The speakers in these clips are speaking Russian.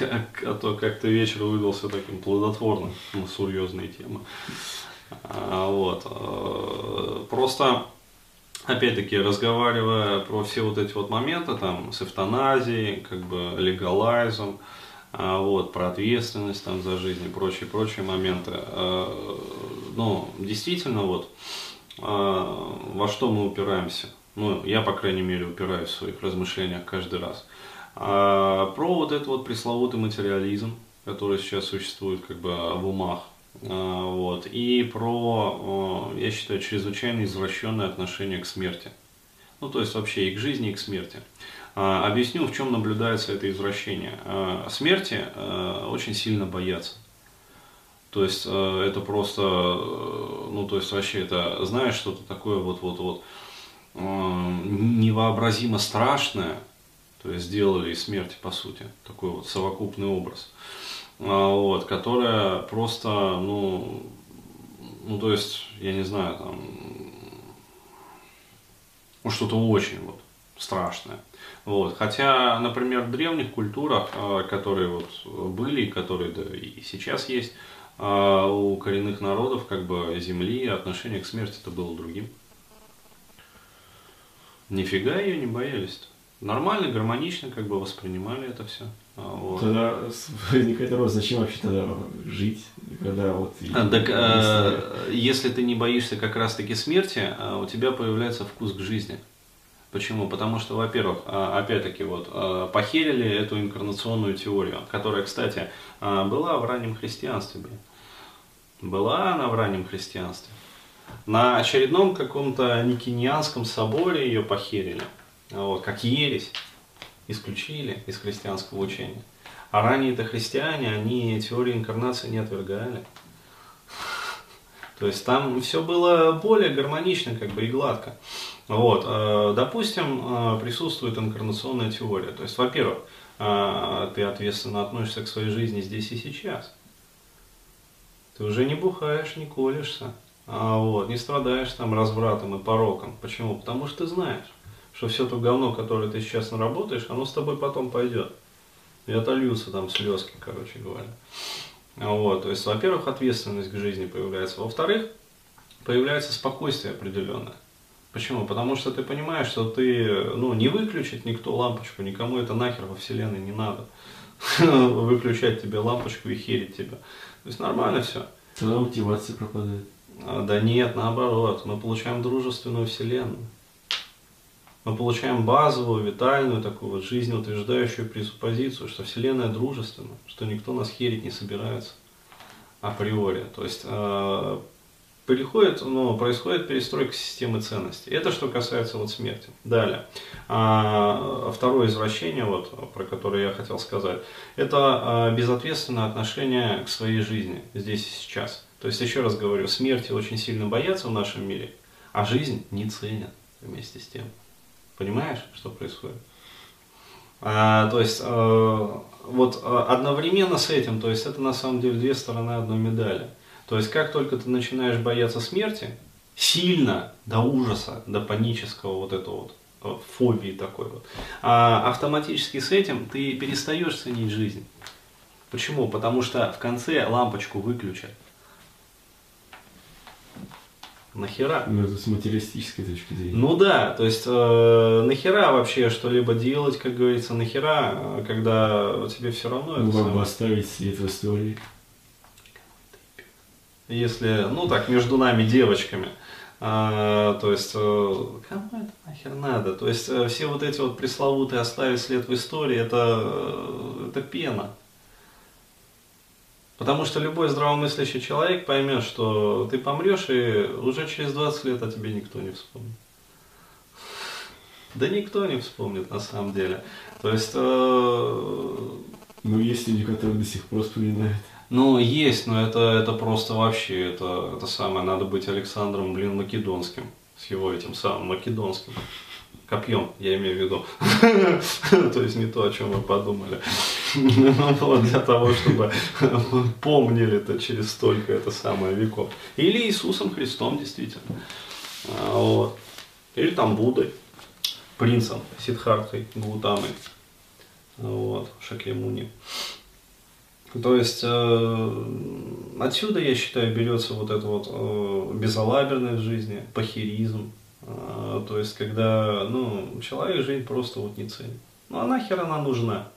А то как-то вечер выдался таким плодотворным на серьезные темы. А, вот. Э, просто, опять-таки, разговаривая про все вот эти вот моменты, там, с эвтаназией, как бы, легалайзом, а, вот, про ответственность там за жизнь и прочие, прочие моменты. А, ну, действительно, вот, во что мы упираемся? Ну, я, по крайней мере, упираюсь в своих размышлениях каждый раз. Про вот этот вот пресловутый материализм, который сейчас существует как бы в умах а, вот. И про, я считаю, чрезвычайно извращенное отношение к смерти. Ну, то есть вообще и к жизни, и к смерти. А, объясню, в чем наблюдается это извращение. А, смерти очень сильно боятся. То есть это просто, ну то есть вообще это, знаешь, что-то такое вот-вот-вот невообразимо страшное, то есть сделали из смерти по сути, такой вот совокупный образ. А, вот, которая просто, ну, ну, то есть, я не знаю, там, ну, что-то очень вот страшное. Вот. Хотя, например, в древних культурах, а, которые вот были, которые да, и сейчас есть, а, у коренных народов, как бы, земли, отношение к смерти это было другим. Нифига ее не боялись. -то нормально, гармонично как бы воспринимали это все. А, вот. Тогда возникает вопрос, зачем вообще тогда жить, когда вот... А, так, а, если ты не боишься как раз-таки смерти, а, у тебя появляется вкус к жизни. Почему? Потому что, во-первых, опять-таки вот похерили эту инкарнационную теорию, которая, кстати, была в раннем христианстве, блин. Была она в раннем христианстве. На очередном каком-то никенианском соборе ее похерили вот, как ересь, исключили из христианского учения. А ранее-то христиане, они теорию инкарнации не отвергали. То есть там все было более гармонично как бы и гладко. Вот, э, допустим, э, присутствует инкарнационная теория. То есть, во-первых, э, ты ответственно относишься к своей жизни здесь и сейчас. Ты уже не бухаешь, не колешься, а вот, не страдаешь там развратом и пороком. Почему? Потому что ты знаешь, что все то говно, которое ты сейчас наработаешь, оно с тобой потом пойдет. И отольются там слезки, короче говоря. Вот, то есть, во-первых, ответственность к жизни появляется. Во-вторых, появляется спокойствие определенное. Почему? Потому что ты понимаешь, что ты, ну, не выключить никто лампочку, никому это нахер во вселенной не надо. Выключать тебе лампочку и херить тебя. То есть нормально все. Тогда мотивация пропадает. А, да нет, наоборот. Мы получаем дружественную вселенную мы получаем базовую, витальную, такую вот жизнеутверждающую пресуппозицию, что Вселенная дружественна, что никто нас херить не собирается априори. То есть э, переходит, ну, происходит перестройка системы ценностей. Это что касается вот смерти. Далее. А, второе извращение, вот, про которое я хотел сказать, это а, безответственное отношение к своей жизни здесь и сейчас. То есть, еще раз говорю, смерти очень сильно боятся в нашем мире, а жизнь не ценят вместе с тем. Понимаешь, что происходит? А, то есть, э, вот э, одновременно с этим, то есть это на самом деле две стороны одной медали. То есть, как только ты начинаешь бояться смерти, сильно, до ужаса, до панического вот этого вот, э, фобии такой вот, а автоматически с этим ты перестаешь ценить жизнь. Почему? Потому что в конце лампочку выключат. Нахера? Ну, это с материалистической точки зрения. Ну да, то есть э, нахера вообще что-либо делать, как говорится, нахера, когда тебе все равно ну, это самое... оставить след в истории. Если, ну так, между нами девочками, а, то есть, э, кому это нахер надо? То есть, э, все вот эти вот пресловутые оставить след в истории, это, э, это пена. Потому что любой здравомыслящий человек поймет, что ты помрешь, и уже через 20 лет о тебе никто не вспомнит. Да никто не вспомнит на самом деле. То есть... Э... Ну, есть люди, которые до сих пор вспоминают. Ну, есть, но это, это просто вообще, это, это самое, надо быть Александром, блин, Македонским, с его этим самым Македонским. Копьем, я имею в виду. То есть не то, о чем мы подумали. Вот для того, чтобы помнили это через столько это самое веков. Или Иисусом Христом, действительно. А, вот. Или там Буддой, принцем Сидхартой Гутамой. Вот, Шакьямуни. То есть э, отсюда, я считаю, берется вот это вот э, безалаберность в жизни, похеризм. Э, то есть, когда ну, человек жизнь просто вот не ценит. Ну а нахер она нужна?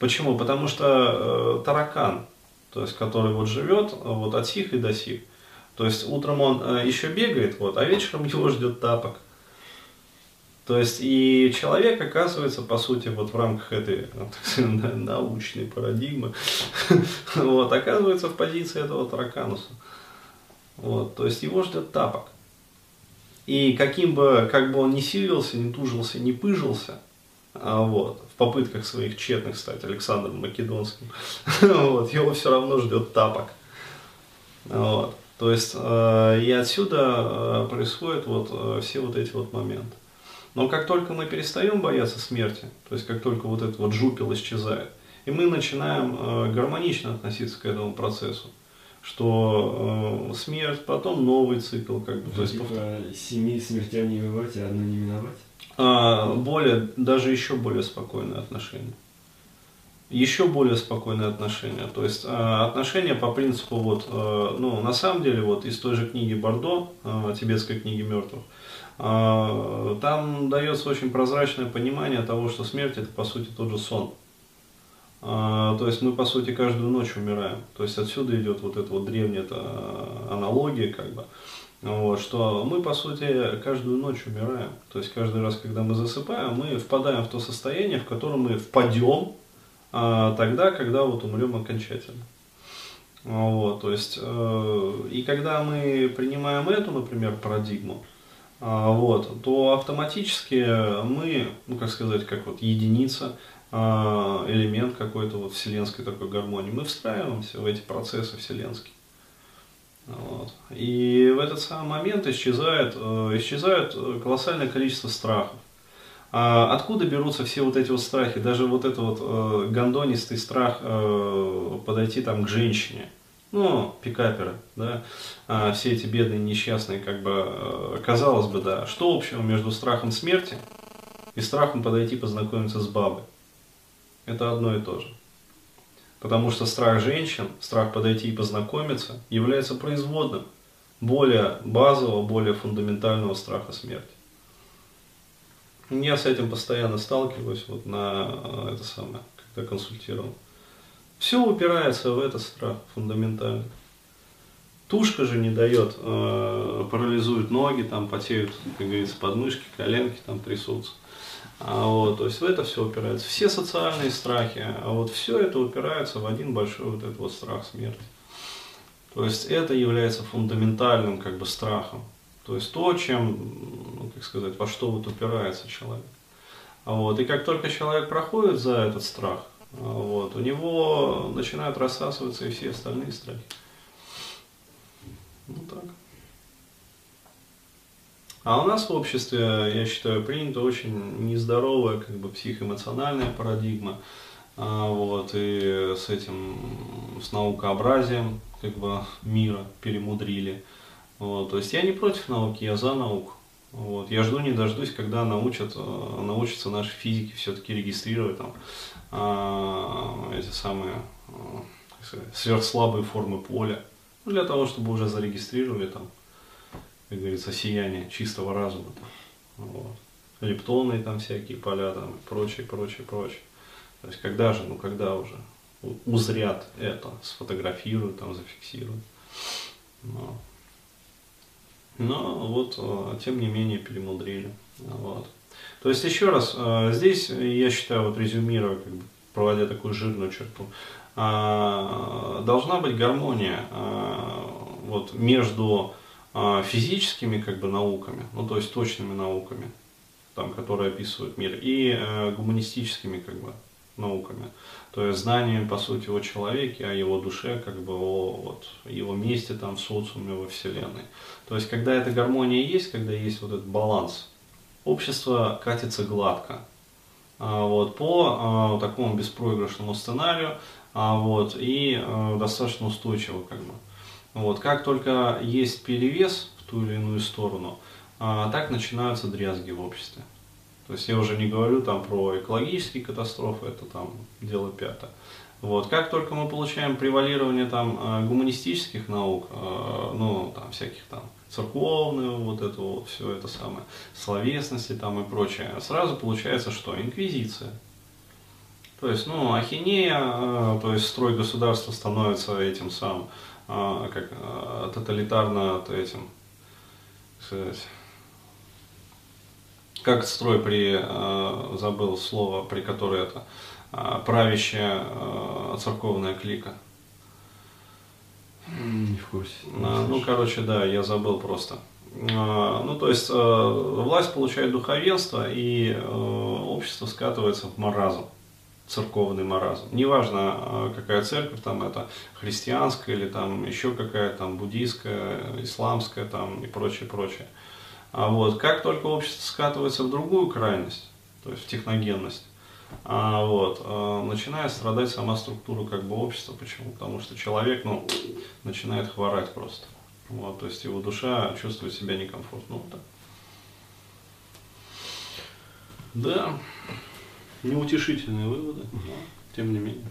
Почему? Потому что э, таракан, то есть, который вот живет вот от сих и до сих. То есть утром он э, еще бегает, вот, а вечером его ждет тапок. То есть и человек оказывается, по сути, вот в рамках этой сказать, научной парадигмы, вот, оказывается в позиции этого таракануса. Вот, то есть его ждет тапок. И каким бы, как бы он ни силился, не тужился, не пыжился, а, вот, в попытках своих тщетных стать Александром Македонским, вот, его все равно ждет тапок. Вот. То есть э, и отсюда э, происходят вот э, все вот эти вот моменты. Но как только мы перестаем бояться смерти, то есть как только вот этот вот жупел исчезает, и мы начинаем э, гармонично относиться к этому процессу, что э, смерть, потом новый цикл, как бы, то есть типа, семи смертям не бывать, а одну не миновать. А, более, даже еще более спокойное отношение. Еще более спокойное отношение. То есть а, отношения по принципу вот, а, ну, на самом деле вот из той же книги Бордо, а, тибетской книги мертвых, там дается очень прозрачное понимание того, что смерть это по сути тот же сон. То есть мы по сути каждую ночь умираем. То есть отсюда идет вот эта вот древняя аналогия, как бы, вот, что мы по сути каждую ночь умираем. То есть каждый раз, когда мы засыпаем, мы впадаем в то состояние, в котором мы впадем а, тогда, когда вот умрем окончательно. Вот, то есть, э, и когда мы принимаем эту, например, парадигму, а, вот, то автоматически мы, ну как сказать, как вот единица, а, элемент какой-то вот вселенской такой гармонии, мы встраиваемся в эти процессы вселенские. Вот. И в этот самый момент исчезает, э, исчезает колоссальное количество страхов. А откуда берутся все вот эти вот страхи? Даже вот этот вот э, гондонистый страх э, подойти там к женщине – ну, пикаперы, да, а, все эти бедные, несчастные, как бы, э, казалось бы, да, что общего между страхом смерти и страхом подойти познакомиться с бабой? Это одно и то же. Потому что страх женщин, страх подойти и познакомиться, является производным более базового, более фундаментального страха смерти. Я с этим постоянно сталкиваюсь вот на э, это самое, когда консультировал. Все упирается в этот страх фундаментально. Тушка же не дает, э, парализует ноги, там потеют, как говорится, подмышки, коленки там трясутся. А вот, то есть в это все упирается. Все социальные страхи, а вот все это упирается в один большой вот этот вот страх смерти. То есть это является фундаментальным как бы страхом. То есть то, чем, ну, как сказать, во что вот упирается человек. А вот, и как только человек проходит за этот страх, вот, у него начинают рассасываться и все остальные страхи. Ну так. А у нас в обществе, я считаю, принята очень нездоровая как бы психоэмоциональная парадигма. А, вот, и с этим, с наукообразием как бы мира перемудрили. Вот, то есть я не против науки, я за науку. Вот. Я жду не дождусь, когда научат, э, научатся наши физики все-таки регистрировать там, а, эти самые а, сверхслабые формы поля. Ну, для того, чтобы уже зарегистрировали там, как говорится, сияние чистого разума. Там, вот. Лептонные там всякие поля там, и прочее, прочее, прочее. То есть когда же, ну когда уже узрят это, сфотографируют, там, зафиксируют. Но. Но вот, э, тем не менее, перемудрили. Вот. То есть, еще раз, э, здесь, я считаю, вот резюмируя, как бы, проводя такую жирную черту, э, должна быть гармония вот, между физическими как бы, науками, ну то есть точными науками, там, которые описывают мир, и гуманистическими как бы, науками. То есть знаниями, по сути, о человеке, о его душе, как бы о вот, его месте там в социуме, во Вселенной. То есть, когда эта гармония есть, когда есть вот этот баланс, общество катится гладко. А, вот, по а, такому беспроигрышному сценарию а, вот, и а, достаточно устойчиво. Как, бы. Вот, как только есть перевес в ту или иную сторону, а, так начинаются дрязги в обществе. То есть я уже не говорю там про экологические катастрофы, это там дело пятое. Вот. Как только мы получаем превалирование там э, гуманистических наук, э, ну там всяких там церковную, вот это вот все это самое, словесности там и прочее, сразу получается что? Инквизиция. То есть, ну, ахинея, то есть строй государства становится этим самым, как тоталитарно то этим, сказать, как строй при, забыл слово, при которой это, а, правящая а, церковная клика. Не в курсе. А, ну, короче, да, я забыл просто. Ну, то есть, власть получает духовенство, и общество скатывается в маразм, церковный маразм. Неважно, какая церковь там это, христианская или там еще какая там, буддийская, исламская там и прочее, прочее. А вот как только общество скатывается в другую крайность, то есть в техногенность, а, вот, а, начинает страдать сама структура как бы общества. Почему? Потому что человек ну, начинает хворать просто. Вот, то есть его душа чувствует себя некомфортно. Вот так. Да, неутешительные выводы, но тем не менее.